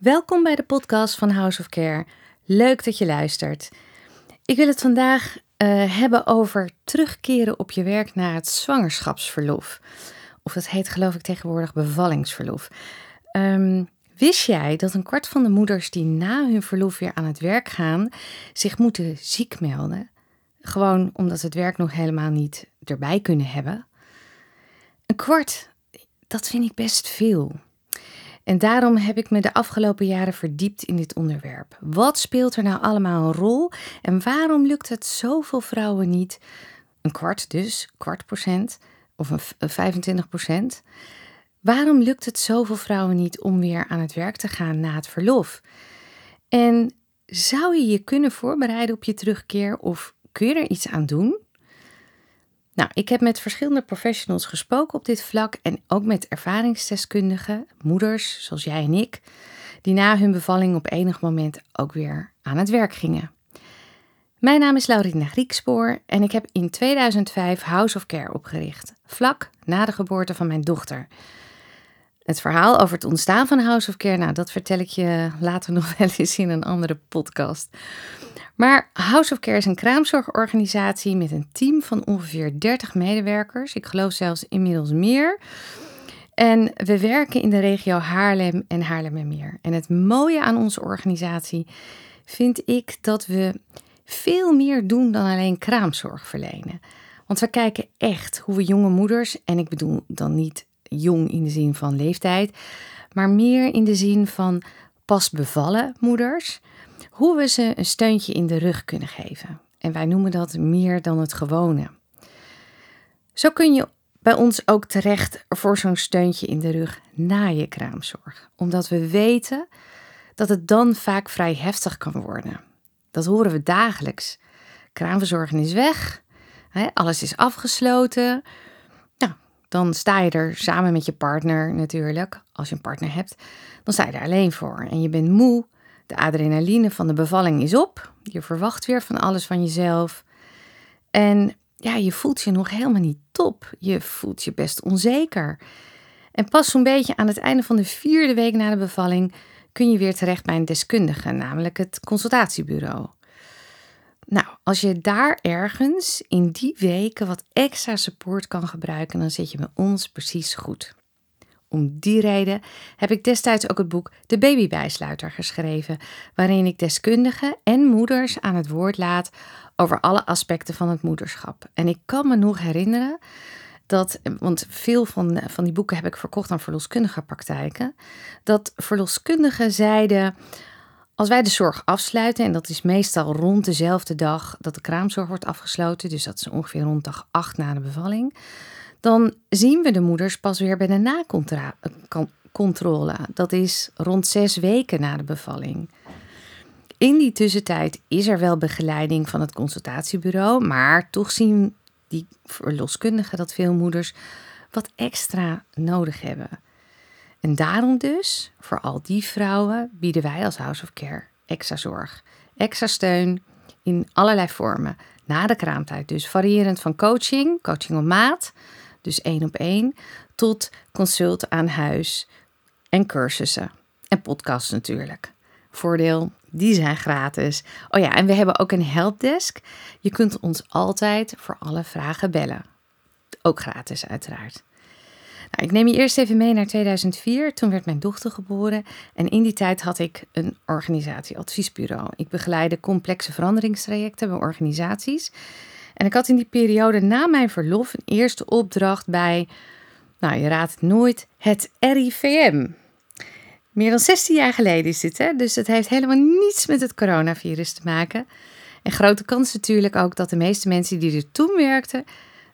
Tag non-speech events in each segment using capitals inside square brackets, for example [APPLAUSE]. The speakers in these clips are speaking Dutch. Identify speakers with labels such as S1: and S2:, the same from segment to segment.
S1: Welkom bij de podcast van House of Care. Leuk dat je luistert. Ik wil het vandaag uh, hebben over terugkeren op je werk na het zwangerschapsverlof. Of dat heet geloof ik tegenwoordig bevallingsverlof. Um, wist jij dat een kwart van de moeders die na hun verlof weer aan het werk gaan, zich moeten ziek melden? Gewoon omdat ze het werk nog helemaal niet erbij kunnen hebben. Een kwart, dat vind ik best veel. En daarom heb ik me de afgelopen jaren verdiept in dit onderwerp. Wat speelt er nou allemaal een rol en waarom lukt het zoveel vrouwen niet, een kwart dus, kwart procent of een 25 procent, waarom lukt het zoveel vrouwen niet om weer aan het werk te gaan na het verlof? En zou je je kunnen voorbereiden op je terugkeer of kun je er iets aan doen? Nou, ik heb met verschillende professionals gesproken op dit vlak en ook met ervaringsdeskundigen, moeders zoals jij en ik, die na hun bevalling op enig moment ook weer aan het werk gingen. Mijn naam is Laurina Griekspoor en ik heb in 2005 House of Care opgericht, vlak na de geboorte van mijn dochter. Het verhaal over het ontstaan van House of Care, nou, dat vertel ik je later [LAUGHS] nog wel eens in een andere podcast. Maar House of Care is een kraamzorgorganisatie met een team van ongeveer 30 medewerkers. Ik geloof zelfs inmiddels meer. En we werken in de regio Haarlem en Haarlemmermeer. En het mooie aan onze organisatie vind ik dat we veel meer doen dan alleen kraamzorg verlenen. Want we kijken echt hoe we jonge moeders, en ik bedoel dan niet jong in de zin van leeftijd, maar meer in de zin van pas bevallen moeders, hoe we ze een steuntje in de rug kunnen geven. En wij noemen dat meer dan het gewone. Zo kun je bij ons ook terecht voor zo'n steuntje in de rug na je kraamzorg, omdat we weten dat het dan vaak vrij heftig kan worden. Dat horen we dagelijks. Kraamverzorging is weg, alles is afgesloten. Dan sta je er samen met je partner natuurlijk, als je een partner hebt, dan sta je er alleen voor en je bent moe de adrenaline van de bevalling is op. Je verwacht weer van alles van jezelf. En ja, je voelt je nog helemaal niet top. Je voelt je best onzeker. En pas zo'n beetje aan het einde van de vierde week na de bevalling kun je weer terecht bij een deskundige, namelijk het consultatiebureau. Nou, als je daar ergens in die weken wat extra support kan gebruiken, dan zit je met ons precies goed. Om die reden heb ik destijds ook het boek De Babybijsluiter geschreven, waarin ik deskundigen en moeders aan het woord laat over alle aspecten van het moederschap. En ik kan me nog herinneren dat, want veel van, van die boeken heb ik verkocht aan verloskundige praktijken, dat verloskundigen zeiden. Als wij de zorg afsluiten, en dat is meestal rond dezelfde dag dat de kraamzorg wordt afgesloten, dus dat is ongeveer rond dag 8 na de bevalling, dan zien we de moeders pas weer bij de nakontrole. Dat is rond zes weken na de bevalling. In die tussentijd is er wel begeleiding van het consultatiebureau, maar toch zien die verloskundigen dat veel moeders wat extra nodig hebben. En daarom dus, voor al die vrouwen, bieden wij als House of Care extra zorg, extra steun in allerlei vormen. Na de kraamtijd dus, variërend van coaching, coaching op maat, dus één op één, tot consult aan huis en cursussen. En podcasts natuurlijk. Voordeel, die zijn gratis. Oh ja, en we hebben ook een helpdesk. Je kunt ons altijd voor alle vragen bellen. Ook gratis uiteraard. Nou, ik neem je eerst even mee naar 2004. Toen werd mijn dochter geboren. En in die tijd had ik een organisatieadviesbureau. Ik begeleide complexe veranderingstrajecten bij organisaties. En ik had in die periode na mijn verlof een eerste opdracht bij, nou je raadt het nooit, het RIVM. Meer dan 16 jaar geleden is dit, hè? dus het heeft helemaal niets met het coronavirus te maken. En grote kans natuurlijk ook dat de meeste mensen die er toen werkten,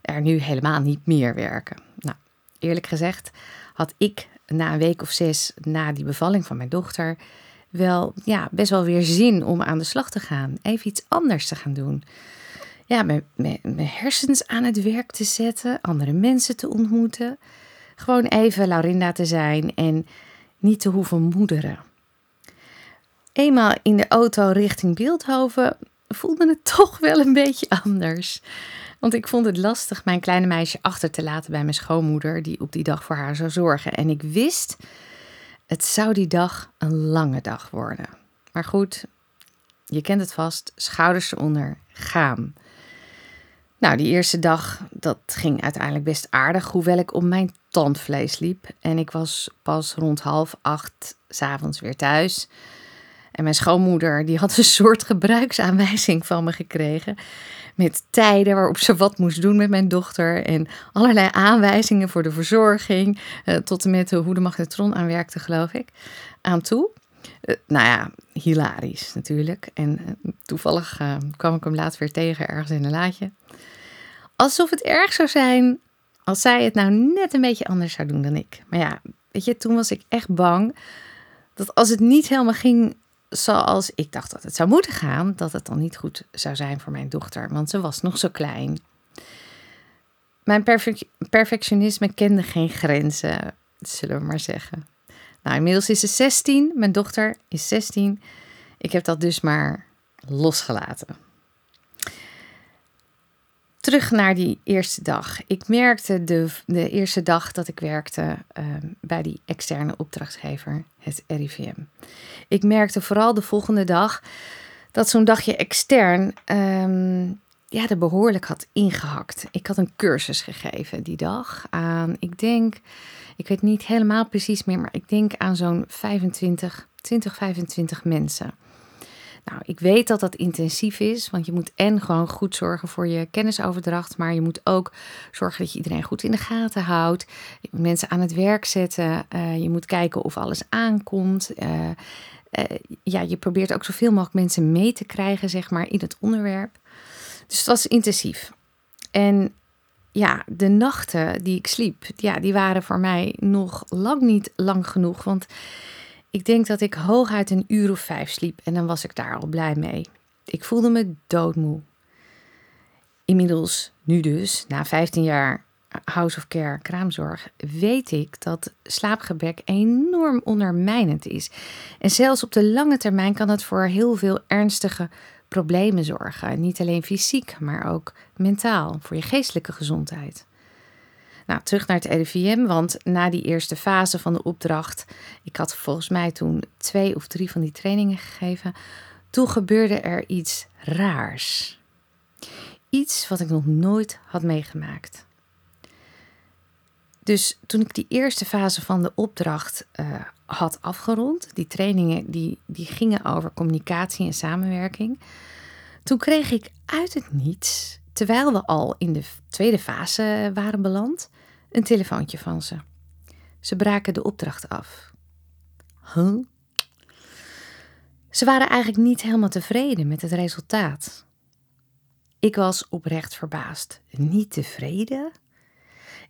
S1: er nu helemaal niet meer werken. Nou, eerlijk gezegd had ik na een week of zes na die bevalling van mijn dochter wel ja, best wel weer zin om aan de slag te gaan. Even iets anders te gaan doen ja, mijn, mijn, mijn hersens aan het werk te zetten, andere mensen te ontmoeten. Gewoon even Laurinda te zijn en niet te hoeven moederen. Eenmaal in de auto richting Beeldhoven voelde het [LAUGHS] toch wel een beetje anders. Want ik vond het lastig mijn kleine meisje achter te laten bij mijn schoonmoeder, die op die dag voor haar zou zorgen. En ik wist Het zou die dag een lange dag worden. Maar goed, je kent het vast, schouders eronder, gaan. Nou, die eerste dag, dat ging uiteindelijk best aardig, hoewel ik op mijn tandvlees liep. En ik was pas rond half acht s'avonds weer thuis. En mijn schoonmoeder, die had een soort [LAUGHS] gebruiksaanwijzing van me gekregen. Met tijden waarop ze wat moest doen met mijn dochter. En allerlei aanwijzingen voor de verzorging. Uh, tot en met hoe de magnetron aanwerkte, geloof ik. Aan toe. Uh, nou ja, hilarisch natuurlijk. En toevallig kwam ik hem later weer tegen ergens in een laadje. Alsof het erg zou zijn als zij het nou net een beetje anders zou doen dan ik. Maar ja, weet je, toen was ik echt bang dat als het niet helemaal ging zoals ik dacht dat het zou moeten gaan, dat het dan niet goed zou zijn voor mijn dochter, want ze was nog zo klein. Mijn perfectionisme kende geen grenzen, zullen we maar zeggen. Nou, inmiddels is ze 16, mijn dochter is 16. Ik heb dat dus maar losgelaten terug naar die eerste dag. Ik merkte de, de eerste dag dat ik werkte ehm, bij die externe opdrachtgever, het RIVM. Ik merkte vooral de volgende dag dat zo'n dagje extern um, ja, er behoorlijk had ingehakt. Ik had een cursus gegeven die dag aan, ik denk, ik weet niet helemaal precies meer, maar ik denk aan zo'n 25, 20, 25 mensen. Nou, ik weet dat dat intensief is, want je moet en gewoon goed zorgen voor je kennisoverdracht, maar je moet ook zorgen dat je iedereen goed in de gaten houdt. Je moet mensen aan het werk zetten. Uh, je moet kijken of alles aankomt. Uh, uh, ja, je probeert ook zoveel mogelijk mensen mee te krijgen, zeg maar, in het onderwerp. Dus het was intensief. En ja, de nachten die ik sliep, ja, die waren voor mij nog lang niet lang genoeg, want ik denk dat ik hooguit een uur of vijf sliep en dan was ik daar al blij mee. Ik voelde me doodmoe. Inmiddels, nu dus, na 15 jaar House of Care kraamzorg, weet ik dat slaapgebrek enorm ondermijnend is. En zelfs op de lange termijn kan het voor heel veel ernstige problemen zorgen. Niet alleen fysiek, maar ook mentaal, voor je geestelijke gezondheid. Nou, terug naar het RIVM, want na die eerste fase van de opdracht, ik had volgens mij toen twee of drie van die trainingen gegeven, toen gebeurde er iets raars. Iets wat ik nog nooit had meegemaakt. Dus toen ik die eerste fase van de opdracht uh, had afgerond, die trainingen die, die gingen over communicatie en samenwerking, toen kreeg ik uit het niets, terwijl we al in de tweede fase waren beland, een telefoontje van ze. Ze braken de opdracht af. Huh? Ze waren eigenlijk niet helemaal tevreden met het resultaat. Ik was oprecht verbaasd. Niet tevreden?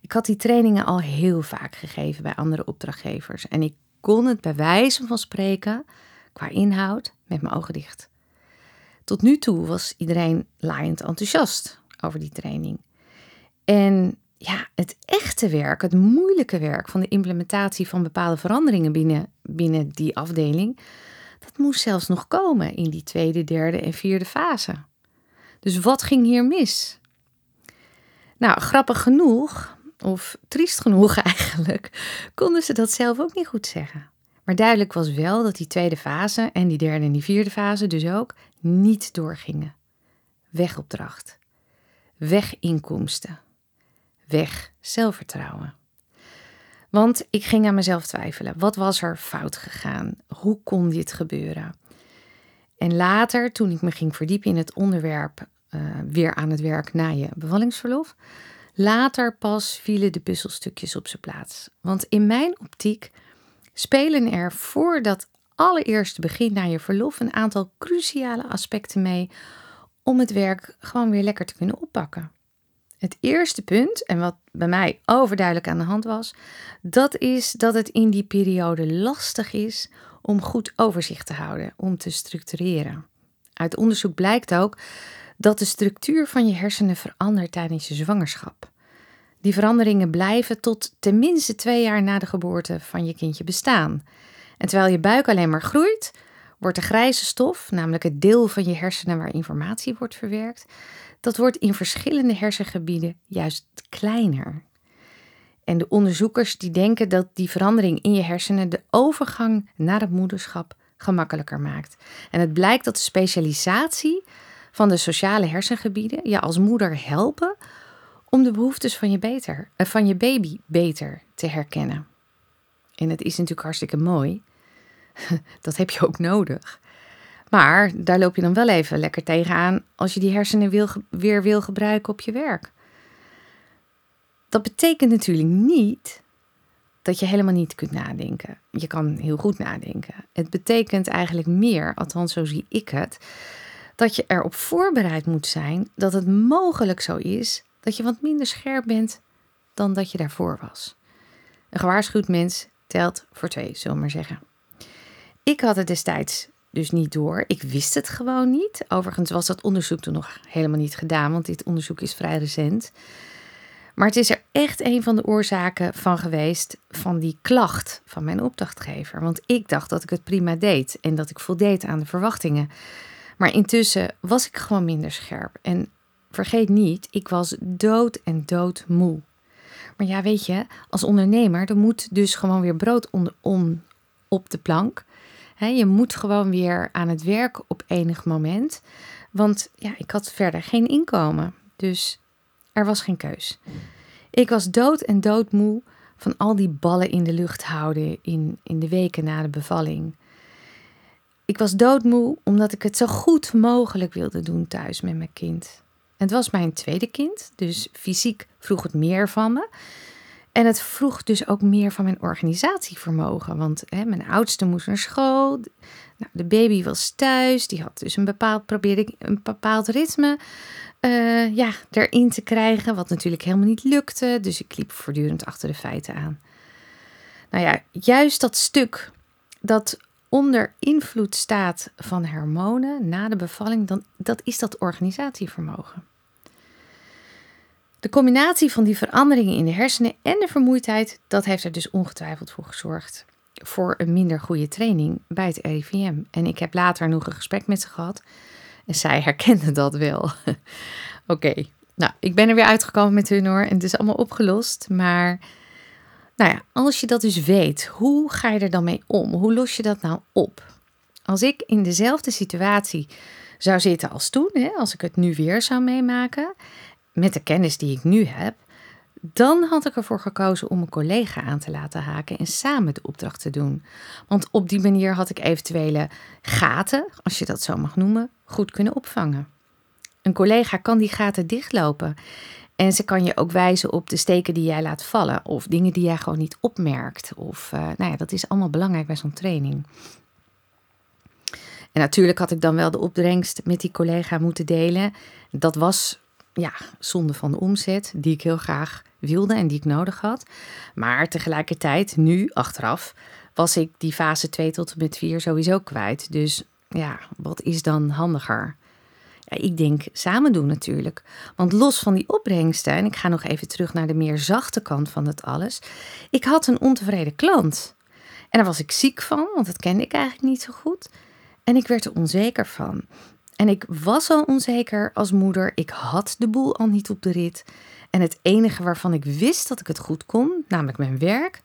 S1: Ik had die trainingen al heel vaak gegeven bij andere opdrachtgevers en ik kon het bij wijze van spreken, qua inhoud, met mijn ogen dicht. Tot nu toe was iedereen laaiend enthousiast over die training. En ja, het echte werk, het moeilijke werk van de implementatie van bepaalde veranderingen binnen, binnen die afdeling, dat moest zelfs nog komen in die tweede, derde en vierde fase. Dus wat ging hier mis? Nou, grappig genoeg, of triest genoeg [LAUGHS] eigenlijk, konden ze dat zelf ook niet goed zeggen. Maar duidelijk was wel dat die tweede fase en die derde en die vierde fase dus ook niet doorgingen. Wegopdracht, weginkomsten weg zelfvertrouwen. Want ik ging aan mezelf twijfelen. Wat was er fout gegaan? Hoe kon dit gebeuren? En later, toen ik me ging verdiepen in het onderwerp uh, weer aan het werk na je bevallingsverlof, later pas vielen de puzzelstukjes op zijn plaats. Want in mijn optiek spelen er voor dat allereerste begin na je verlof een aantal cruciale aspecten mee om het werk gewoon weer lekker te kunnen oppakken. Het eerste punt, en wat bij mij overduidelijk aan de hand was, dat is dat het in die periode lastig is om goed overzicht te houden, om te structureren. Uit onderzoek blijkt ook dat de structuur van je hersenen verandert tijdens je zwangerschap. Die veranderingen blijven tot tenminste twee jaar na de geboorte van je kindje bestaan. En terwijl je buik alleen maar groeit, wordt de grijze stof, namelijk het deel van je hersenen waar informatie wordt verwerkt, dat wordt in verschillende hersengebieden juist kleiner. En de onderzoekers die denken dat die verandering in je hersenen de overgang naar het moederschap gemakkelijker maakt. En het blijkt dat de specialisatie van de sociale hersengebieden je als moeder helpen om de behoeftes van je, beter, eh, van je baby beter te herkennen. En het is natuurlijk hartstikke mooi. [LAUGHS] dat heb je ook nodig. Maar daar loop je dan wel even lekker tegenaan als je die hersenen wil, weer wil gebruiken op je werk. Dat betekent natuurlijk niet dat je helemaal niet kunt nadenken. Je kan heel goed nadenken. Het betekent eigenlijk meer, althans zo zie ik het, dat je erop voorbereid moet zijn dat het mogelijk zo is dat je wat minder scherp bent dan dat je daarvoor was. Een gewaarschuwd mens telt voor twee, zullen we maar zeggen. Ik had het destijds dus niet door. Ik wist het gewoon niet. Overigens was dat onderzoek toen nog helemaal niet gedaan, want dit onderzoek is vrij recent. Maar het is er echt een van de oorzaken van geweest van die klacht van mijn opdrachtgever. Want ik dacht dat ik het prima deed en dat ik voldeed aan de verwachtingen. Maar intussen was ik gewoon minder scherp. En vergeet niet, ik was dood en dood moe. Maar ja, weet je, als ondernemer, er moet dus gewoon weer brood op de plank. Je moet gewoon weer aan het werk op enig moment. Want ja, ik had verder geen inkomen. Dus er was geen keus. Ik was dood en doodmoe van al die ballen in de lucht houden in, in de weken na de bevalling. Ik was doodmoe omdat ik het zo goed mogelijk wilde doen thuis met mijn kind. Het was mijn tweede kind, dus fysiek vroeg het meer van me. En het vroeg dus ook meer van mijn organisatievermogen. Want hè, mijn oudste moest naar school. Nou, de baby was thuis. Die had dus een bepaald, probeerde ik een bepaald ritme uh, ja, erin te krijgen. Wat natuurlijk helemaal niet lukte. Dus ik liep voortdurend achter de feiten aan. Nou ja, juist dat stuk dat onder invloed staat van hormonen na de bevalling, dan, dat is dat organisatievermogen. De combinatie van die veranderingen in de hersenen en de vermoeidheid, dat heeft er dus ongetwijfeld voor gezorgd voor een minder goede training bij het RIVM. En ik heb later nog een gesprek met ze gehad en zij herkende dat wel. [LAUGHS] Oké, nou, ik ben er weer uitgekomen met hun hoor en het is allemaal opgelost. Maar nou ja, als je dat dus weet, hoe ga je er dan mee om? Hoe los je dat nou op? Als ik in dezelfde situatie zou zitten als toen, hè, als ik het nu weer zou meemaken, met de kennis die ik nu heb, dan had ik ervoor gekozen om een collega aan te laten haken en samen de opdracht te doen. Want op die manier had ik eventuele gaten, als je dat zo mag noemen, goed kunnen opvangen. Een collega kan die gaten dichtlopen en ze kan je ook wijzen op de steken die jij laat vallen of dingen die jij gewoon niet opmerkt. Of, uh, nou ja, dat is allemaal belangrijk bij zo'n training. En natuurlijk had ik dan wel de opbrengst met die collega moeten delen. Dat was ja, zonde van de omzet, die ik heel graag wilde en die ik nodig had. Maar tegelijkertijd, nu achteraf, was ik die fase 2 tot en met 4 sowieso kwijt. Dus ja, wat is dan handiger? Ik denk samen doen natuurlijk. Want los van die opbrengsten, en ik ga nog even terug naar de meer zachte kant van het alles. Ik had een ontevreden klant. En daar was ik ziek van, want dat kende ik eigenlijk niet zo goed. En ik werd er onzeker van. En ik was al onzeker als moeder. Ik had de boel al niet op de rit. En het enige waarvan ik wist dat ik het goed kon, namelijk mijn werk,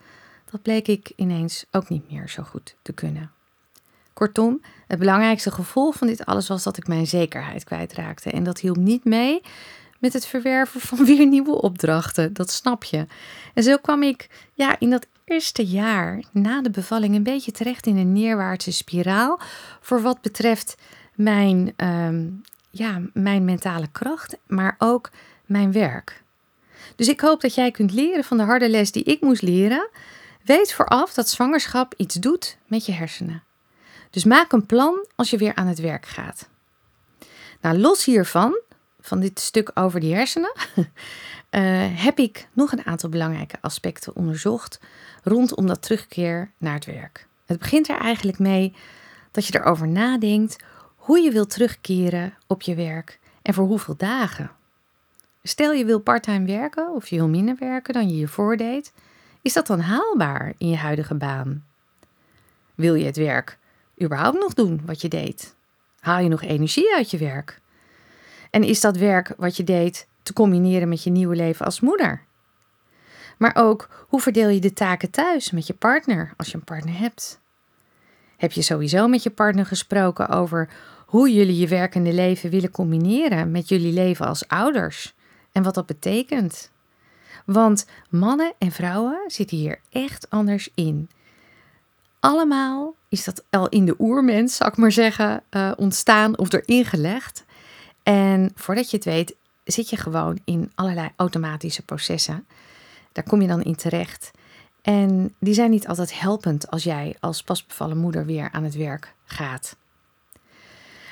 S1: dat bleek ik ineens ook niet meer zo goed te kunnen. Kortom, het belangrijkste gevolg van dit alles was dat ik mijn zekerheid kwijtraakte. En dat hielp niet mee met het verwerven van [LAUGHS] weer nieuwe opdrachten. Dat snap je. En zo kwam ik ja, in dat eerste jaar na de bevalling een beetje terecht in een neerwaartse spiraal. Voor wat betreft mijn, ehm, ja, mijn mentale kracht, maar ook mijn werk. Dus ik hoop dat jij kunt leren van de harde les die ik moest leren. Weet vooraf dat zwangerschap iets doet met je hersenen. Dus maak een plan als je weer aan het werk gaat. Nou, los hiervan, van dit stuk over die hersenen, uh, [LAUGHS] heb ik nog een aantal belangrijke aspecten onderzocht rondom dat terugkeer naar het werk. Het begint er eigenlijk mee dat je erover nadenkt hoe je wilt terugkeren op je werk en voor hoeveel dagen. Stel je wil parttime werken of je wil minder werken dan je hiervoor deed, is dat dan haalbaar in je huidige baan? Wil je het werk überhaupt nog doen wat je deed? Haal je nog energie uit je werk? En is dat werk wat je deed te combineren met je nieuwe leven als moeder? Maar ook hoe verdeel je de taken thuis met je partner als je een partner hebt? Heb je sowieso met je partner gesproken over hoe jullie je werkende leven willen combineren met jullie leven als ouders en wat dat betekent? Want mannen en vrouwen zitten hier echt anders in. Allemaal is dat al in de oermens, zal ik maar zeggen, uh, ontstaan of erin gelegd. En voordat je het weet, zit je gewoon in allerlei automatische processen. Daar kom je dan in terecht. En die zijn niet altijd helpend als jij als pasbevallen moeder weer aan het werk gaat.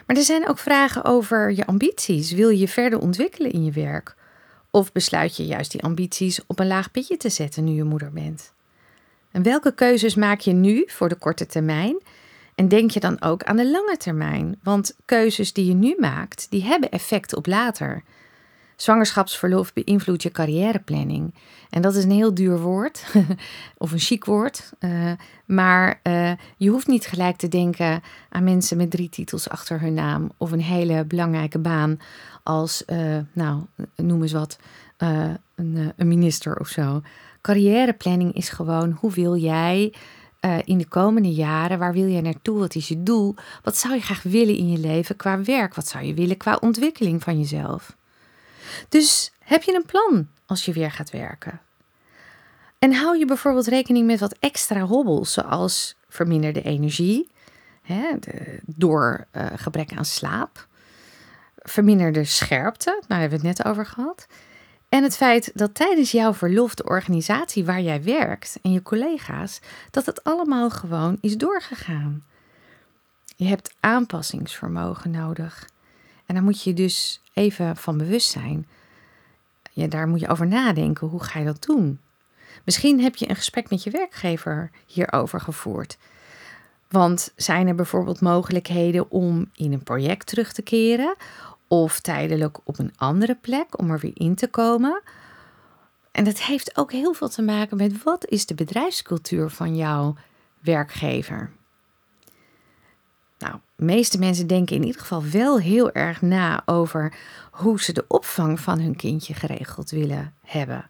S1: Maar er zijn ook vragen over je ambities. Wil je je verder ontwikkelen in je werk? Of besluit je juist die ambities op een laag pitje te zetten nu je moeder bent? En welke keuzes maak je nu voor de korte termijn? En denk je dan ook aan de lange termijn? Want keuzes die je nu maakt, die hebben effect op later. Zwangerschapsverlof beïnvloedt je carrièreplanning. En dat is een heel duur woord, [LAUGHS] of een chic woord. Uh, maar uh, je hoeft niet gelijk te denken aan mensen met drie titels achter hun naam. Of een hele belangrijke baan als, uh, nou, noem eens wat, een, een, minister of zo. Carrièreplanning is gewoon hoe wil jij in de komende jaren, waar wil jij naartoe? Wat is je doel? Wat zou je graag willen in je leven qua werk? Wat zou je willen qua ontwikkeling van jezelf? Dus heb je een plan als je weer gaat werken? En hou je bijvoorbeeld rekening met wat extra hobbels, zoals verminderde energie, hè, de, door uh, gebrek aan slaap, verminderde scherpte, daar hebben we het net over gehad. En het feit dat tijdens jouw verlof de organisatie waar jij werkt en je collega's, dat het allemaal gewoon is doorgegaan. Je hebt aanpassingsvermogen nodig. En daar moet je dus even van bewust zijn. Ja, daar moet je over nadenken. Hoe ga je dat doen? Misschien heb je een gesprek met je werkgever hierover gevoerd. Want zijn er bijvoorbeeld mogelijkheden om in een project terug te keren of tijdelijk op een andere plek om er weer in te komen? En dat heeft ook heel veel te maken met wat is de bedrijfscultuur van jouw werkgever? Meeste mensen denken in ieder geval wel heel erg na over hoe ze de opvang van hun kindje geregeld willen hebben.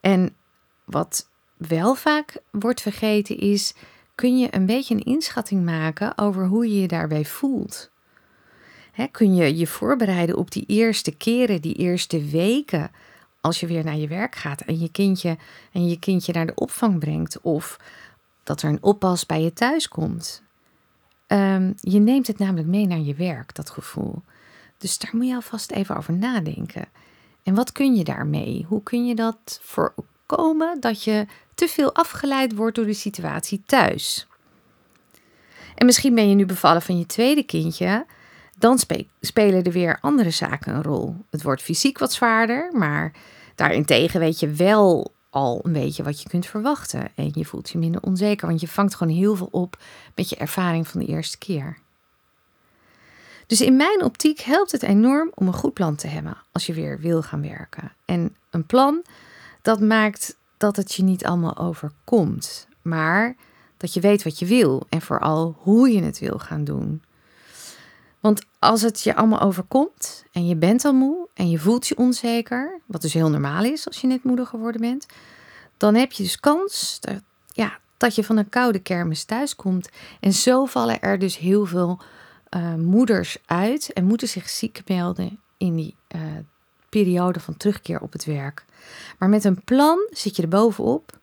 S1: En wat wel vaak wordt vergeten is, kun je een beetje een inschatting maken over hoe je je daarbij voelt. kun je je voorbereiden op die eerste keren, die eerste weken, als je weer naar je werk gaat en je kindje, en je kindje naar de opvang brengt, of dat er een oppas bij je thuis komt. Ehm, je neemt het namelijk mee naar je werk, dat gevoel. Dus daar moet je alvast even over nadenken. En wat kun je daarmee? Hoe kun je dat voorkomen dat je te veel afgeleid wordt door de situatie thuis? En misschien ben je nu bevallen van je tweede kindje. Dan spelen er weer andere zaken een rol. Het wordt fysiek wat zwaarder, maar daarentegen weet je wel al een beetje wat je kunt verwachten. En je voelt je minder onzeker, want je vangt gewoon heel veel op met je ervaring van de eerste keer. Dus in mijn optiek helpt het enorm om een goed plan te hebben als je weer wil gaan werken. En een plan dat maakt dat het je niet allemaal overkomt, maar dat je weet wat je wil en vooral hoe je het wil gaan doen. Want als het je allemaal overkomt en je bent al moe en je voelt je onzeker, wat dus heel normaal is als je net moeder geworden bent, dan heb je dus kans dat, ja, dat je van een koude kermis thuiskomt. En zo vallen er dus heel veel uh, moeders uit en moeten zich ziek melden in die uh, periode van terugkeer op het werk. Maar met een plan zit je er bovenop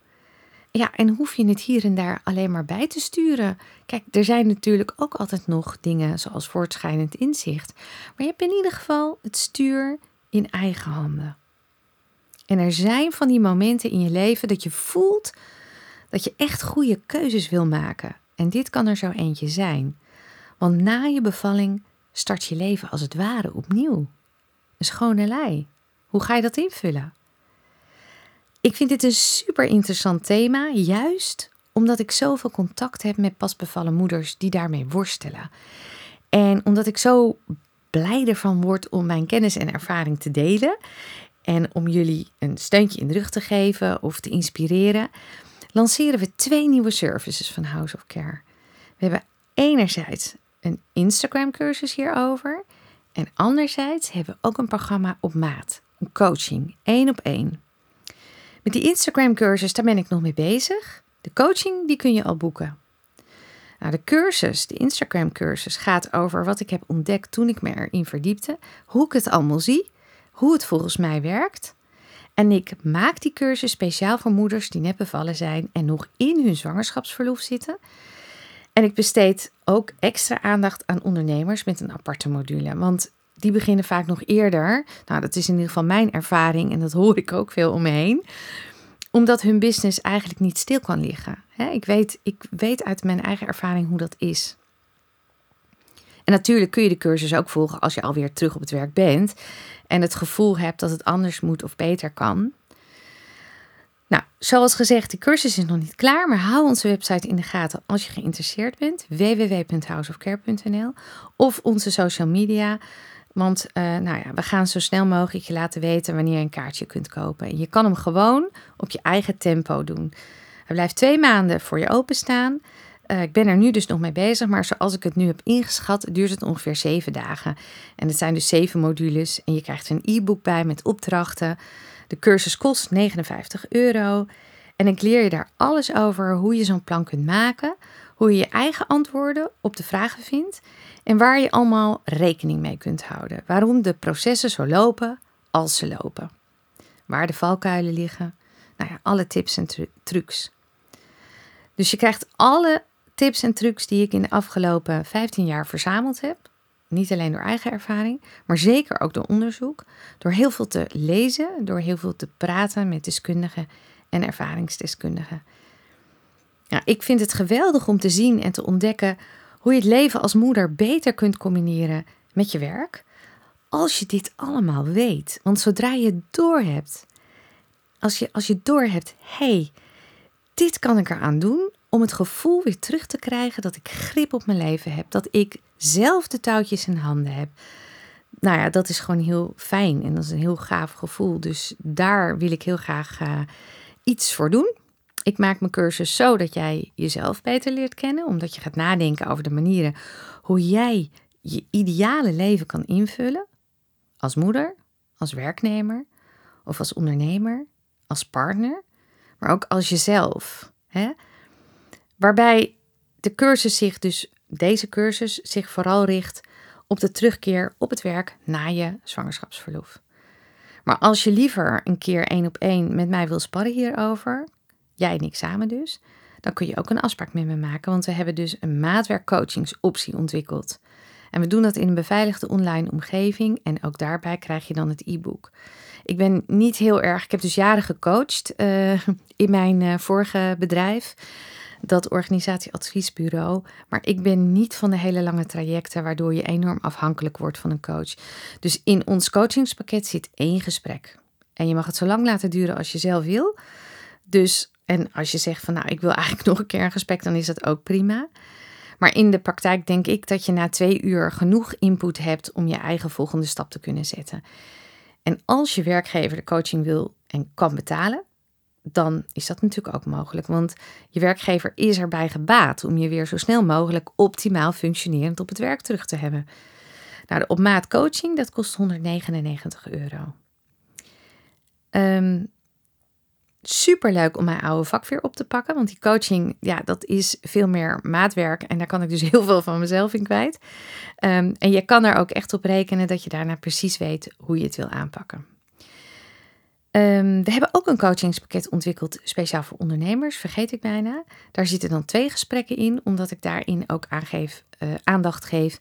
S1: ja, en hoef je het hier en daar alleen maar bij te sturen. Kijk, er zijn natuurlijk ook altijd nog dingen zoals voortschrijdend inzicht. Maar je hebt in ieder geval het stuur in eigen handen. En er zijn van die momenten in je leven dat je voelt dat je echt goede keuzes wil maken. En dit kan er zo eentje zijn. Want na je bevalling start je leven als het ware opnieuw. Een schone lei. Hoe ga je dat invullen? Ik vind dit een super interessant thema, juist omdat ik zoveel contact heb met pasbevallen moeders die daarmee worstelen. En omdat ik zo blij ervan word om mijn kennis en ervaring te delen en om jullie een steuntje in de rug te geven of te inspireren, lanceren we twee nieuwe services van House of Care. We hebben enerzijds een Instagram cursus hierover en anderzijds hebben we ook een programma op maat, een coaching, één op één. Met die Instagram cursus, daar ben ik nog mee bezig. De coaching, die kun je al boeken. Nou, de cursus, de Instagram cursus, gaat over wat ik heb ontdekt toen ik me erin verdiepte. Hoe ik het allemaal zie, hoe het volgens mij werkt. En ik maak die cursus speciaal voor moeders die net bevallen zijn en nog in hun zwangerschapsverlof zitten. En ik besteed ook extra aandacht aan ondernemers met een aparte module. Want die beginnen vaak nog eerder. Nou, dat is in ieder geval mijn ervaring en dat hoor ik ook veel om me heen. Omdat hun business eigenlijk niet stil kan liggen. ik, weet, ik weet uit mijn eigen ervaring hoe dat is. En natuurlijk kun je de cursus ook volgen als je alweer terug op het werk bent en het gevoel hebt dat het anders moet of beter kan. Nou, zoals gezegd, de cursus is nog niet klaar, maar hou onze website in de gaten als je geïnteresseerd bent. www.houseofcare.nl of onze social media. Want uh, nou ja, we gaan zo snel mogelijk je laten weten wanneer je een kaartje kunt kopen. En je kan hem gewoon op je eigen tempo doen. Hij blijft twee maanden voor je openstaan. Uh, ik ben er nu dus nog mee bezig, maar zoals ik het nu heb ingeschat, duurt het ongeveer zeven dagen. En het zijn dus zeven modules en je krijgt een e-book bij met opdrachten. De cursus kost 59 euro. En ik leer je daar alles over hoe je zo'n plan kunt maken, hoe je je eigen antwoorden op de vragen vindt en waar je allemaal rekening mee kunt houden. Waarom de processen zo lopen als ze lopen. Waar de valkuilen liggen. Nou ja, alle tips en trucs. Dus je krijgt alle tips en trucs die ik in de afgelopen 15 jaar verzameld heb. Niet alleen door eigen ervaring, maar zeker ook door onderzoek. Door heel veel te lezen, door heel veel te praten met deskundigen en ervaringsdeskundigen. Ik vind het geweldig om te zien en te ontdekken hoe je het leven als moeder beter kunt combineren met je werk. Als je dit allemaal weet. Want zodra je het doorhebt, als je, als je doorhebt, hé, hey, dit kan ik eraan doen om het gevoel weer terug te krijgen dat ik grip op mijn leven heb. Dat ik zelf de touwtjes in handen heb. Nou ja, dat is gewoon heel fijn en dat is een heel gaaf gevoel. Dus daar wil ik heel graag uh, iets voor doen. Ik maak mijn cursus zo dat jij jezelf beter leert kennen, omdat je gaat nadenken over de manieren hoe jij je ideale leven kan invullen. Als moeder, als werknemer of als ondernemer, als partner, maar ook als jezelf. Hè? Waarbij de cursus zich dus, deze cursus zich vooral richt op de terugkeer op het werk na je zwangerschapsverlof. Maar als je liever een keer één op één met mij wil sparren hierover, jij en ik samen dus, dan kun je ook een afspraak met me maken, want we hebben dus een maatwerkcoachingsoptie ontwikkeld. En we doen dat in een beveiligde online omgeving en ook daarbij krijg je dan het e-book. Ik ben niet heel erg, ik heb dus jaren gecoacht uh, in mijn uh, vorige bedrijf dat organisatieadviesbureau. Maar ik ben niet van de hele lange trajecten waardoor je enorm afhankelijk wordt van een coach. Dus in ons coachingspakket zit één gesprek. En je mag het zo lang laten duren als je zelf wil. Dus, en als je zegt van nou, ik wil eigenlijk [LAUGHS] nog een keer een gesprek, dan is dat ook prima. Maar in de praktijk denk ik dat je na twee uur genoeg input hebt om je eigen volgende stap te kunnen zetten. En als je werkgever de coaching wil en kan betalen, dan is dat natuurlijk ook mogelijk. Want je werkgever is erbij gebaat om je weer zo snel mogelijk optimaal functionerend op het werk terug te hebben. Nou, de op maat coaching, dat kost 199 euro. Um, super leuk om mijn oude vak weer op te pakken. Want die coaching, ja, dat is veel meer maatwerk. En daar kan ik dus [LAUGHS] heel veel van mezelf in kwijt. Um, en je kan er ook echt op rekenen dat je daarna precies weet hoe je het wil aanpakken. Um, we hebben ook een coachingspakket ontwikkeld speciaal voor ondernemers, vergeet ik bijna. Daar zitten dan twee gesprekken in, omdat ik daarin ook uh, aandacht geef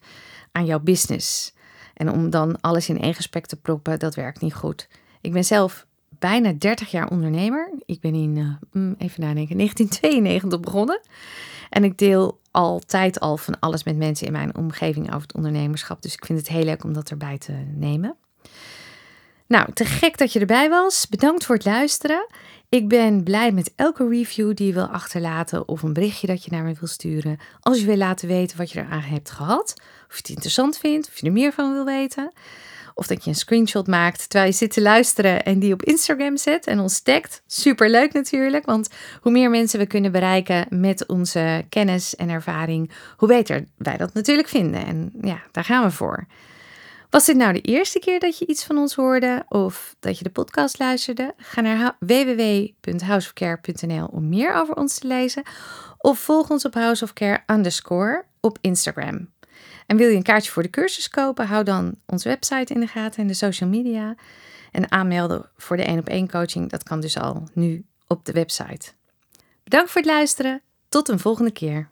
S1: aan jouw business. En om dan alles in één gesprek te proppen, dat werkt niet goed. Ik ben zelf bijna 30 jaar ondernemer. Ik ben in, uh, even nadenken, 1992 begonnen. En ik deel altijd al van alles met mensen in mijn omgeving over het ondernemerschap. Dus ik vind het heel leuk om dat erbij te nemen. Nou, te gek dat je erbij was. Bedankt voor het luisteren. Ik ben blij met elke review die je wil achterlaten of een berichtje dat je naar me wil sturen. Als je wil laten weten wat je eraan hebt gehad, of je het interessant vindt, of je er meer van wil weten. Of dat je een screenshot maakt terwijl je zit te luisteren en die op Instagram zet en ons tagt. Super leuk natuurlijk, want hoe meer mensen we kunnen bereiken met onze kennis en ervaring, hoe beter wij dat natuurlijk vinden. En ja, daar gaan we voor. Was dit nou de eerste keer dat je iets van ons hoorde of dat je de podcast luisterde? Ga naar www.houseofcare.nl om meer over ons te lezen of volg ons op houseofcare underscore op Instagram. En wil je een kaartje voor de cursus kopen, hou dan onze website in de gaten en de social media. En aanmelden voor de 1 op 1 coaching, dat kan dus al nu op de website. Bedankt voor het luisteren. Tot een volgende keer.